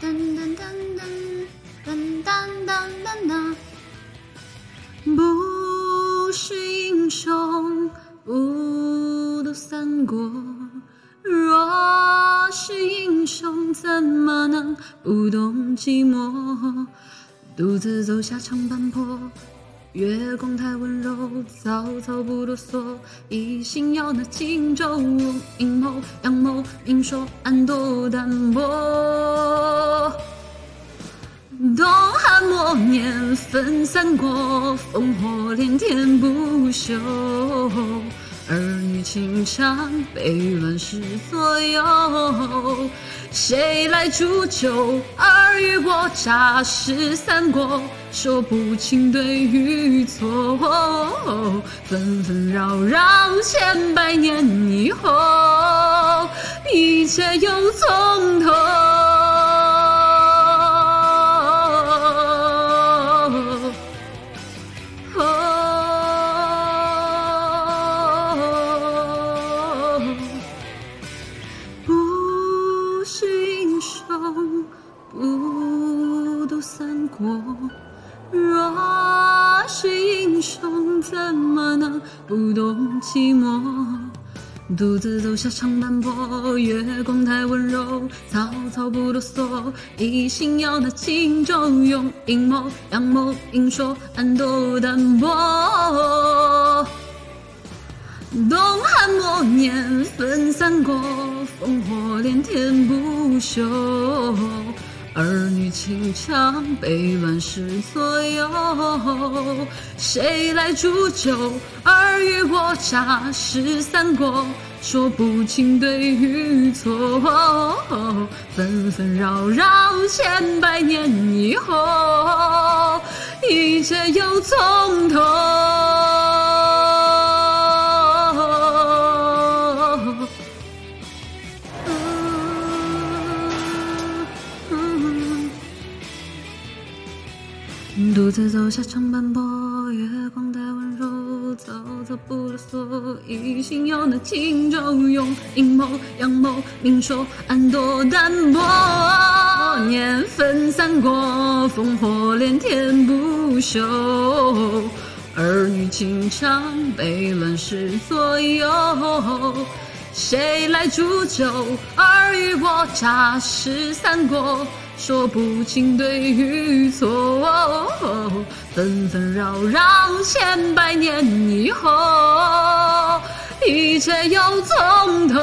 噔噔噔噔噔噔噔噔噔。不是英雄不读三国，若是英雄怎么能不懂寂寞？独自走下长坂坡，月光太温柔，曹操不哆嗦，一心要那荆州。阴谋阳谋，明说暗夺淡薄。东汉末年分三国，烽火连天不休。儿女情长被乱世左右。谁来煮酒？尔虞我诈是三国，说不清对与错。纷纷扰扰千百年以后，一切又从头。不三国，若是英雄怎么能不懂寂寞？独自走下长坂坡，月光太温柔，曹操不啰嗦，一心要那荆州，用阴谋阳谋，明说暗夺淡薄。东汉末年分三国，烽火连天不休。儿女情长被乱世左右，谁来煮酒？尔虞我诈是三国，说不清对与错。纷纷扰扰千百年以后，一切又从头。独自走下长坂坡，月光太温柔，曹操不啰嗦，一心要那荆州，用阴谋阳谋，明说暗夺淡泊。年分三国，烽火连天不休。儿女情长被乱世左右，谁来煮酒？尔虞我诈是三国，说不清对与错。纷纷扰扰千百年以后，一切又从头。